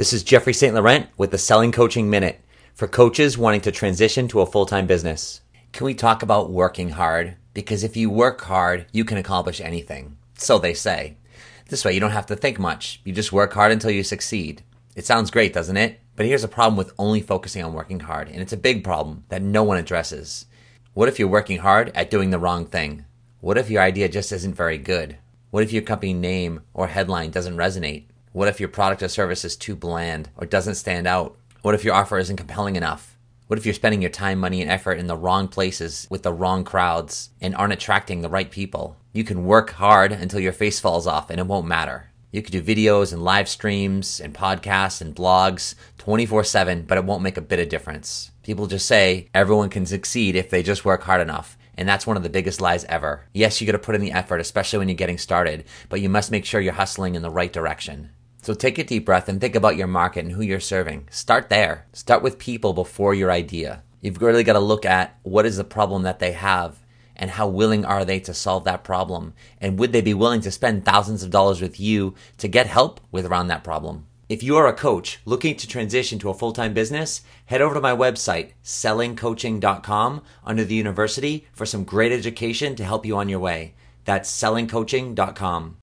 This is Jeffrey St. Laurent with the Selling Coaching Minute for coaches wanting to transition to a full time business. Can we talk about working hard? Because if you work hard, you can accomplish anything. So they say. This way, you don't have to think much. You just work hard until you succeed. It sounds great, doesn't it? But here's a problem with only focusing on working hard, and it's a big problem that no one addresses. What if you're working hard at doing the wrong thing? What if your idea just isn't very good? What if your company name or headline doesn't resonate? What if your product or service is too bland or doesn't stand out? What if your offer isn't compelling enough? What if you're spending your time, money, and effort in the wrong places with the wrong crowds and aren't attracting the right people? You can work hard until your face falls off and it won't matter. You could do videos and live streams and podcasts and blogs 24 7, but it won't make a bit of difference. People just say everyone can succeed if they just work hard enough. And that's one of the biggest lies ever. Yes, you got to put in the effort, especially when you're getting started, but you must make sure you're hustling in the right direction. So take a deep breath and think about your market and who you're serving. Start there. Start with people before your idea. You've really got to look at what is the problem that they have and how willing are they to solve that problem? And would they be willing to spend thousands of dollars with you to get help with around that problem? If you are a coach looking to transition to a full time business, head over to my website, sellingcoaching.com, under the university for some great education to help you on your way. That's sellingcoaching.com.